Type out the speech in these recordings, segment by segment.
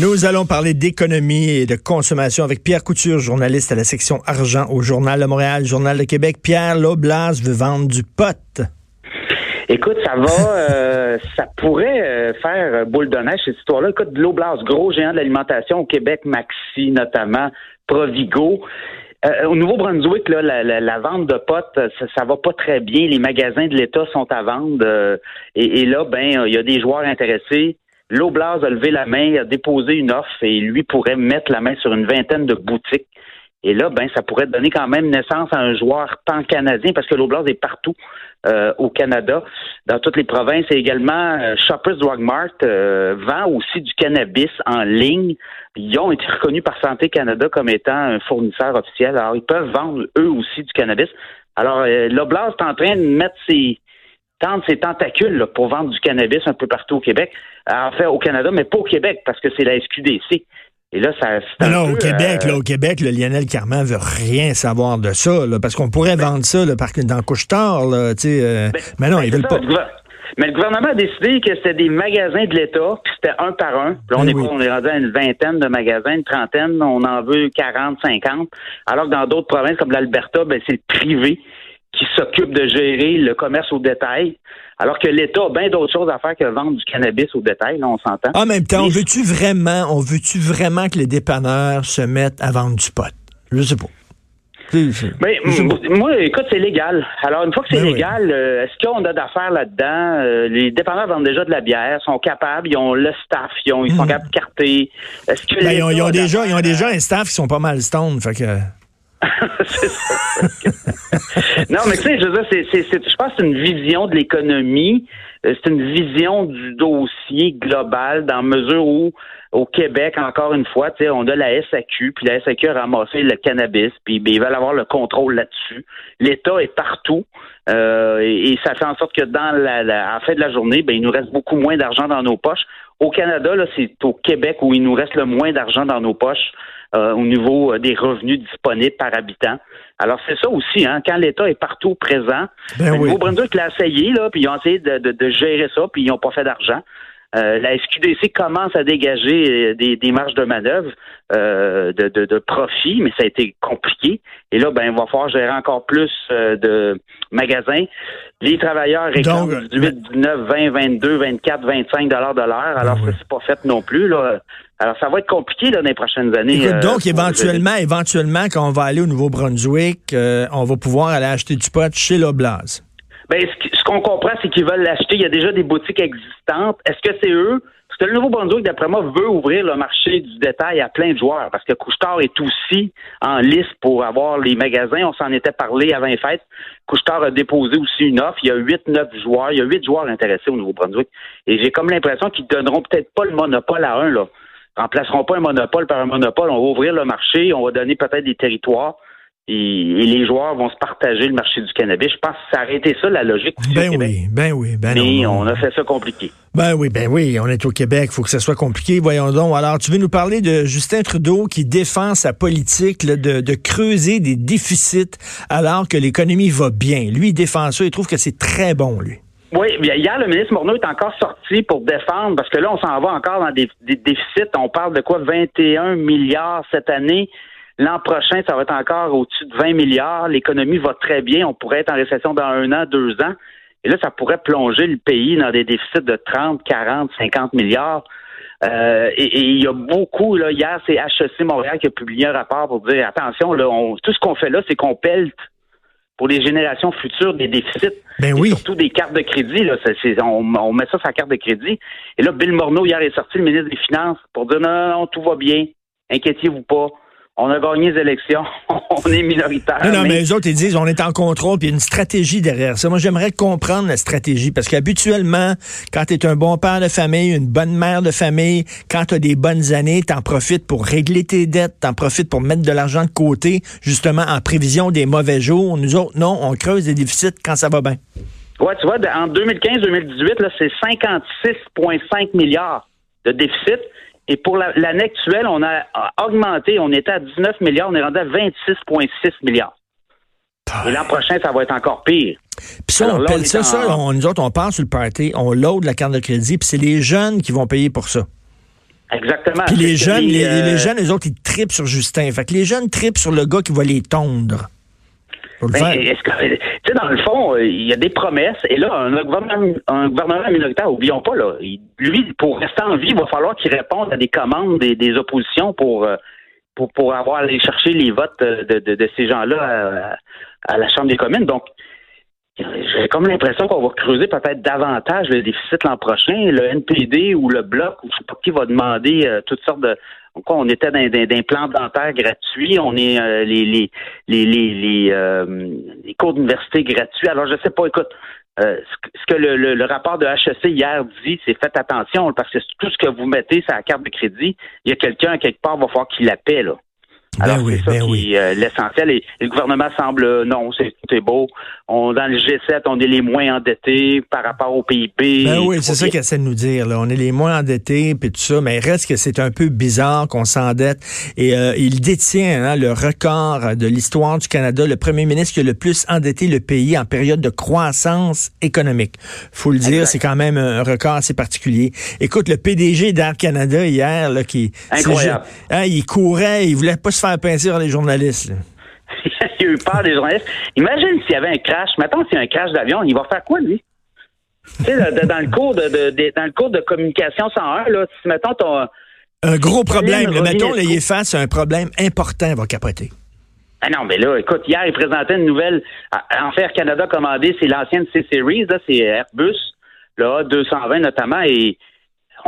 Nous allons parler d'économie et de consommation avec Pierre Couture, journaliste à la section argent au Journal de Montréal, Journal de Québec. Pierre Loblas veut vendre du pot. Écoute, ça va, euh, ça pourrait euh, faire boule de neige cette histoire-là. Écoute, l'Oblas, gros géant de l'alimentation au Québec, Maxi notamment, Provigo. Euh, au Nouveau-Brunswick, là, la, vente de potes, ça, ça, va pas très bien. Les magasins de l'État sont à vendre. et, et, là, ben, il y a des joueurs intéressés. L'Oblast a levé la main, a déposé une offre et lui pourrait mettre la main sur une vingtaine de boutiques. Et là, ben, ça pourrait donner quand même naissance à un joueur pan-canadien parce que l'Oblast est partout euh, au Canada, dans toutes les provinces. Et également, euh, Shoppers Drug Mart euh, vend aussi du cannabis en ligne. Ils ont été reconnus par Santé Canada comme étant un fournisseur officiel. Alors, ils peuvent vendre eux aussi du cannabis. Alors, l'Oblast est en train de mettre ses, tente ses tentacules pour vendre du cannabis un peu partout au Québec. En fait, au Canada, mais pas au Québec, parce que c'est la SQDC. Et là, ça. Non, au Québec, euh, là, au Québec, le Lionel Carman veut rien savoir de ça, là, parce qu'on pourrait vendre ça là, par, dans Couche-Tard, là, tu sais. Euh, ben, mais non, ils veulent pas. Mais le gouvernement a décidé que c'était des magasins de l'État, puis c'était un par un. Puis on, ben est, on est rendu à une vingtaine de magasins, une trentaine, on en veut 40, 50. Alors que dans d'autres provinces comme l'Alberta, ben, c'est privé qui s'occupe de gérer le commerce au détail. Alors que l'État a bien d'autres choses à faire que vendre du cannabis au détail, là, on s'entend. En même temps, on veut-tu vraiment, on veut-tu vraiment que les dépanneurs se mettent à vendre du pot? Je sais pas. Mais, moi, écoute, c'est légal. Alors, une fois que c'est ben légal, euh, est-ce qu'on a d'affaires là-dedans? Euh, les dépanneurs vendent déjà de la bière, sont capables, ils ont le staff, ils, ont, ils sont hmm. capables de carter. Est-ce que ben, ils, ont, ils, ont déjà, ils ont déjà un staff qui sont pas mal stone, fait que... non, mais tu sais, je veux dire, c'est, je pense que c'est une vision de l'économie, euh, c'est une vision du dossier global dans mesure où au Québec, encore une fois, tu sais, on a la SAQ, puis la SAQ a ramassé le cannabis, puis ben, ils veulent avoir le contrôle là-dessus. L'État est partout, euh, et, ça fait en sorte que dans la, la, à la fin de la journée, ben, il nous reste beaucoup moins d'argent dans nos poches. Au Canada, là, c'est au Québec où il nous reste le moins d'argent dans nos poches. Euh, au niveau euh, des revenus disponibles par habitant. Alors, c'est ça aussi, hein, quand l'État est partout présent, ben le Nouveau-Brunswick l'a essayé, là, puis ils ont essayé de, de, gérer ça, puis ils n'ont pas fait d'argent. Euh, la SQDC commence à dégager des, des marges de manœuvre de, de, de, profit, mais ça a été compliqué. Et là, ben, il va falloir gérer encore plus de magasins. Les travailleurs réclament 18, 19, 20, 22, 24, 25 dollars de l'heure. Alors, ben ça, c'est pas fait non plus. Là. Alors, ça va être compliqué dans les prochaines années. Euh, donc, éventuellement, éventuellement, quand on va aller au Nouveau-Brunswick, euh, on va pouvoir aller acheter du pot chez l'Oblast. Ben, ce qu'on comprend, c'est qu'ils veulent l'acheter. Il y a déjà des boutiques existantes. Est-ce que c'est eux? Parce que le Nouveau-Brunswick, d'après moi, veut ouvrir le marché du détail à plein de joueurs. Parce que Couchetard est aussi en liste pour avoir les magasins. On s'en était parlé avant les fêtes. Couchetard a déposé aussi une offre. Il y a 8-9 joueurs. Il y a 8 joueurs intéressés au Nouveau-Brunswick. Et j'ai comme l'impression qu'ils donneront peut-être pas le monopole à un, là remplaceront pas un monopole par un monopole. On va ouvrir le marché, on va donner peut-être des territoires. Et, les joueurs vont se partager le marché du cannabis. Je pense que ça aurait été ça la logique. Ben oui, ben oui, ben Mais on a fait ça compliqué. Ben oui, ben oui, on est au Québec, il faut que ça soit compliqué. Voyons donc. Alors, tu veux nous parler de Justin Trudeau qui défend sa politique de, de, creuser des déficits alors que l'économie va bien. Lui, il défend ça, il trouve que c'est très bon, lui. Oui, bien, hier, le ministre Morneau est encore sorti pour défendre, parce que là, on s'en va encore dans des, déficits. On parle de quoi? 21 milliards cette année. L'an prochain, ça va être encore au-dessus de 20 milliards. L'économie va très bien. On pourrait être en récession dans un an, deux ans. Et là, ça pourrait plonger le pays dans des déficits de 30, 40, 50 milliards. Euh, et, il y a beaucoup, là, hier, c'est HEC Montréal qui a publié un rapport pour dire, attention, là, tout ce qu'on fait là, c'est qu'on pèle pour les générations futures des déficits. Ben oui. Surtout des cartes de crédit. Là, on, met ça sur la carte de crédit. Et là, Bill Morneau, hier, est sorti, le ministre des Finances, pour dire non, non, tout va bien. Inquiétez-vous pas on a gagné les élections, on est minoritaire. Non, non, mais... les autres, ils disent on est en contrôle, puis il y a une stratégie derrière ça. Moi, j'aimerais comprendre la stratégie, parce qu'habituellement, quand tu es un bon père de famille, une bonne mère de famille, quand tu as des bonnes années, tu en profites pour régler tes dettes, tu en profites pour mettre de l'argent de côté, justement en prévision des mauvais jours. Nous autres, non, on creuse des déficits quand ça va bien. Ouais, tu vois, en 2015-2018, là, c'est 56,5 milliards de déficit. Et pour l'année actuelle, on a augmenté, on était à 19 milliards, on est rendu à 26,6 milliards. Et l'an prochain, ça va être encore pire. Puis ça, on paye ça, ça nous autres, on part sur le party, on load la carte de crédit, puis c'est les jeunes qui vont payer pour ça. Exactement. Puis les jeunes, les, les, jeunes, eux autres, ils tripent sur Justin. Fait que les jeunes tripent sur le gars qui va les tondre. Ben, dans le fond, euh, il y a des promesses, et là, un gouvernement, un gouvernement minoritaire, oublions pas, là, lui, pour rester en vie, il va falloir qu'il réponde à des commandes des, oppositions pour, euh, pour, pour avoir aller chercher les votes de, de, ces gens-là à, la Chambre des communes. Donc, j'ai comme l'impression qu'on va creuser peut-être davantage le déficit l'an prochain. Le NPD ou le Bloc, ou je sais pas qui va demander euh, toutes sortes de on était dans, des plans dentaires gratuits, on est euh, les les les les, euh, les, cours d'université gratuits. Alors je sais pas, écoute, euh, ce que le, le, rapport de HEC hier dit, c'est faites attention parce que tout ce que vous mettez sur la carte de crédit, il y a quelqu'un quelque part va falloir qu'il la paie là. Ben Alors, oui, c'est ça ben qui euh, l'essentiel. Et, le gouvernement semble, euh, non, c'est beau. On, dans le G7, on est les moins endettés par rapport au PIB. Ben oui, c'est ça qu'il essaie de nous dire. Là. On est les moins endettés, puis tout ça. Mais il reste que c'est un peu bizarre qu'on s'endette. Et euh, il détient hein, le record de l'histoire du Canada, le premier ministre qui a le plus endetté le pays en période de croissance économique. faut le dire, c'est quand même un record assez particulier. Écoute, le PDG d'Air Canada hier, là, qui... Incroyable. Hein, il courait, il voulait pas se faire pincer les journalistes. il a eu peur des journalistes. Imagine s'il y avait un crash. Maintenant, s'il y a un crash d'avion, il va faire quoi, lui? tu sais, dans, le cours de, dans le cours de communication 101, là, si mettons ton. Un gros problème. mettons, là, il est face à un problème important, il va capoter. Ah non, mais là, écoute, hier, il présentait une nouvelle. En fait, Canada commandé, c'est l'ancienne C-Series, c'est Airbus, là, 220 notamment, et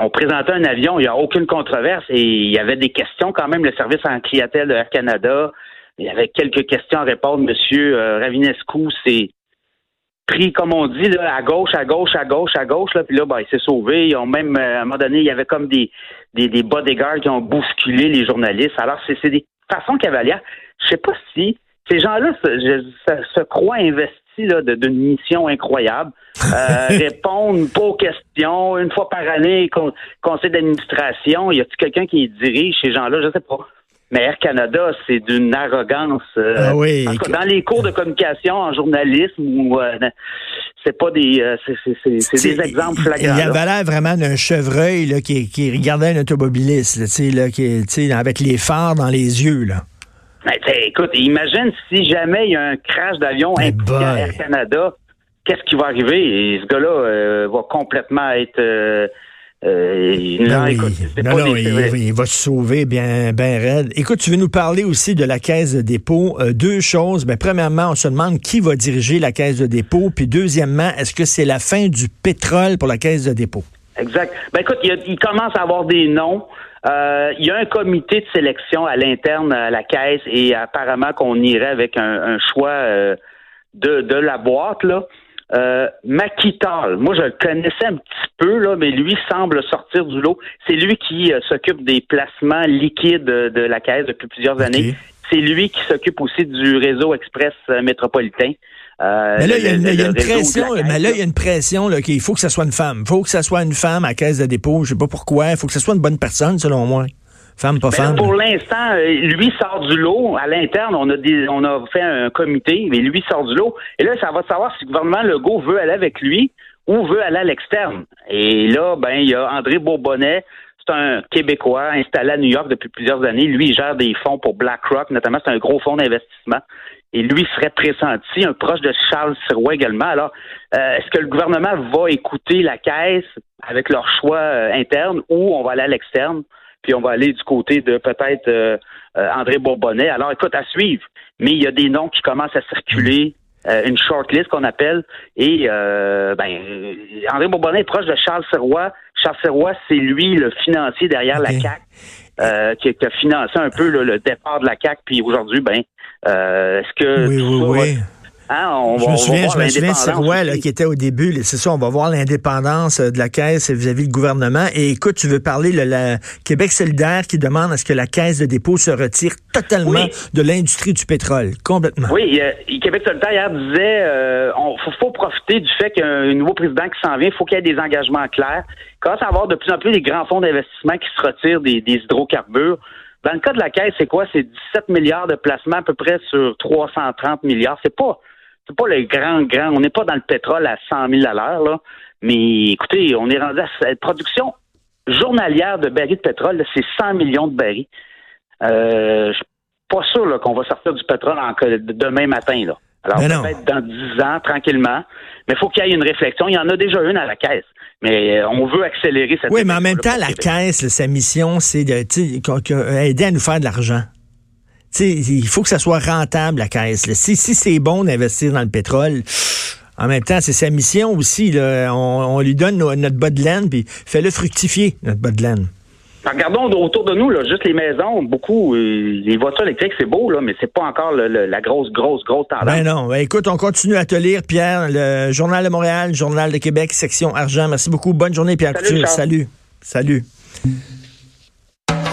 on présentait un avion, il n'y a aucune controverse et il y avait des questions quand même, le service en clientèle de Air Canada. Il y avait quelques questions à répondre. Monsieur euh, Ravinescu s'est pris, comme on dit, à gauche, à gauche, à gauche, à gauche. Là, puis là, ben, il s'est sauvé. Ils ont même, euh, à un moment donné, il y avait comme des, des, des bodyguards qui ont bousculé les journalistes. Alors, c'est des façons cavalières. Je sais pas si ces gens-là se, se croient investis d'une mission incroyable. Euh, répondre pas aux questions une fois par année, conseil d'administration. Y a-t-il quelqu'un qui dirige ces gens-là? Je sais pas. Mais Air Canada, c'est d'une arrogance. Euh, ah oui. dans les cours de communication en journalisme, ou euh, c'est pas des, c'est des exemples flagrants. Il y avait l'air vraiment d'un chevreuil là, qui, qui regardait un automobiliste, là, là, qui, avec les phares dans les yeux là. Ben, écoute, imagine si jamais il y a un crash d'avion impliquant Air Canada, qu'est-ce qui va arriver? Et ce gars-là euh, va complètement être... Euh, euh, non, écoute, non, non il, va se sauver bien, bien raide. Écoute, tu veux nous parler aussi de la caisse de dépôt. deux choses. Ben, premièrement, on se demande qui va diriger la caisse de dépôt. Puis deuxièmement, est-ce que c'est la fin du pétrole pour la caisse de dépôt? Exact. Ben écoute, il, il commence à avoir des noms. Euh, il y a un comité de sélection à l'interne à la caisse et apparemment qu'on irait avec un, choix euh, de, de la boîte là. Euh, Maquital, moi je le connaissais un petit peu là, mais lui semble sortir du lot. C'est lui qui euh, s'occupe des placements liquides de la caisse depuis plusieurs années. C'est lui qui s'occupe aussi du réseau express métropolitain. Euh, mais là, il y, a, une pression, mais là, il y a une pression qu'il faut que ce soit une femme. Il faut que ce soit une femme à caisse de dépôt. Je sais pas pourquoi. Il faut que ce soit une bonne personne, selon moi. Femme, pas ben, femme. Pour l'instant, euh, lui sort du lot. À l'interne, on a on a fait un comité, mais lui sort du lot. Et là, ça va savoir si le gouvernement Legault veut aller avec lui ou veut aller à l'externe. Et là, ben, il y a André Bourbonnet. C'est un Québécois installé à New York depuis plusieurs années. Lui, il gère des fonds pour BlackRock, notamment. C'est un gros fonds d'investissement et lui serait pressenti, un proche de Charles Sirois également. Alors, euh, est-ce que le gouvernement va écouter la caisse avec leur choix euh, interne ou on va aller à l'externe, puis on va aller du côté de peut-être euh, André Bourbonnet? Alors, écoute, à suivre. Mais il y a des noms qui commencent à circuler. une shortlist qu'on appelle. Et ben, André Bourbonnet est proche de Charles Sirois. Charles Sirois, c'est lui le financier derrière la CAC, qui, a financé un peu le départ de la CAC. Puis aujourd'hui, ben, euh, est-ce que oui, oui, oui. Hein, je me souviens, je me souviens Sirois, là, qui était au début. C'est ça, on va voir l'indépendance euh, de la Caisse vis-à-vis du gouvernement. Et écoute, tu veux parler de la Québec solidaire qui demande à ce que la Caisse de dépôt se retire totalement de l'industrie du pétrole, complètement. Oui, euh, Québec solidaire hier disait euh, on faut, profiter du fait qu'il y a un nouveau président qui s'en vient, il faut qu'il y ait des engagements clairs. Il commence à avoir de plus en plus des grands fonds d'investissement qui se retirent des hydrocarbures. Dans le cas de la caisse, c'est quoi? C'est 17 milliards de placements à peu près sur 330 milliards. C'est pas, c'est pas le grand, grand. On n'est pas dans le pétrole à 100 000 à l'heure, là. Mais écoutez, on est rendu à cette production journalière de barils de pétrole, c'est 100 millions de barils. Euh, je suis pas sûr qu'on va sortir du pétrole demain matin. Là. Alors, peut-être dans 10 ans, tranquillement. Mais il faut qu'il y ait une réflexion. Il y en a déjà une à la caisse. Mais euh, on veut accélérer cette Oui, mais en même temps, la caisse, sa mission, c'est d'aider à nous faire de l'argent. il faut que ça soit rentable, la caisse. Si, si c'est bon d'investir dans le pétrole, en même temps, c'est sa mission aussi. Là. On, lui donne notre bas de laine, puis fais-le fructifier, notre bas de laine. Regardons autour de nous, là, juste les maisons, beaucoup, euh, les voitures électriques, c'est beau, là, mais c'est pas encore la grosse, grosse, grosse tendance. Ben non. Ben écoute, on continue à te lire, Pierre, le Journal de Montréal, Journal de Québec, section argent. Merci beaucoup. Bonne journée, Pierre Salut. Salut. Salut.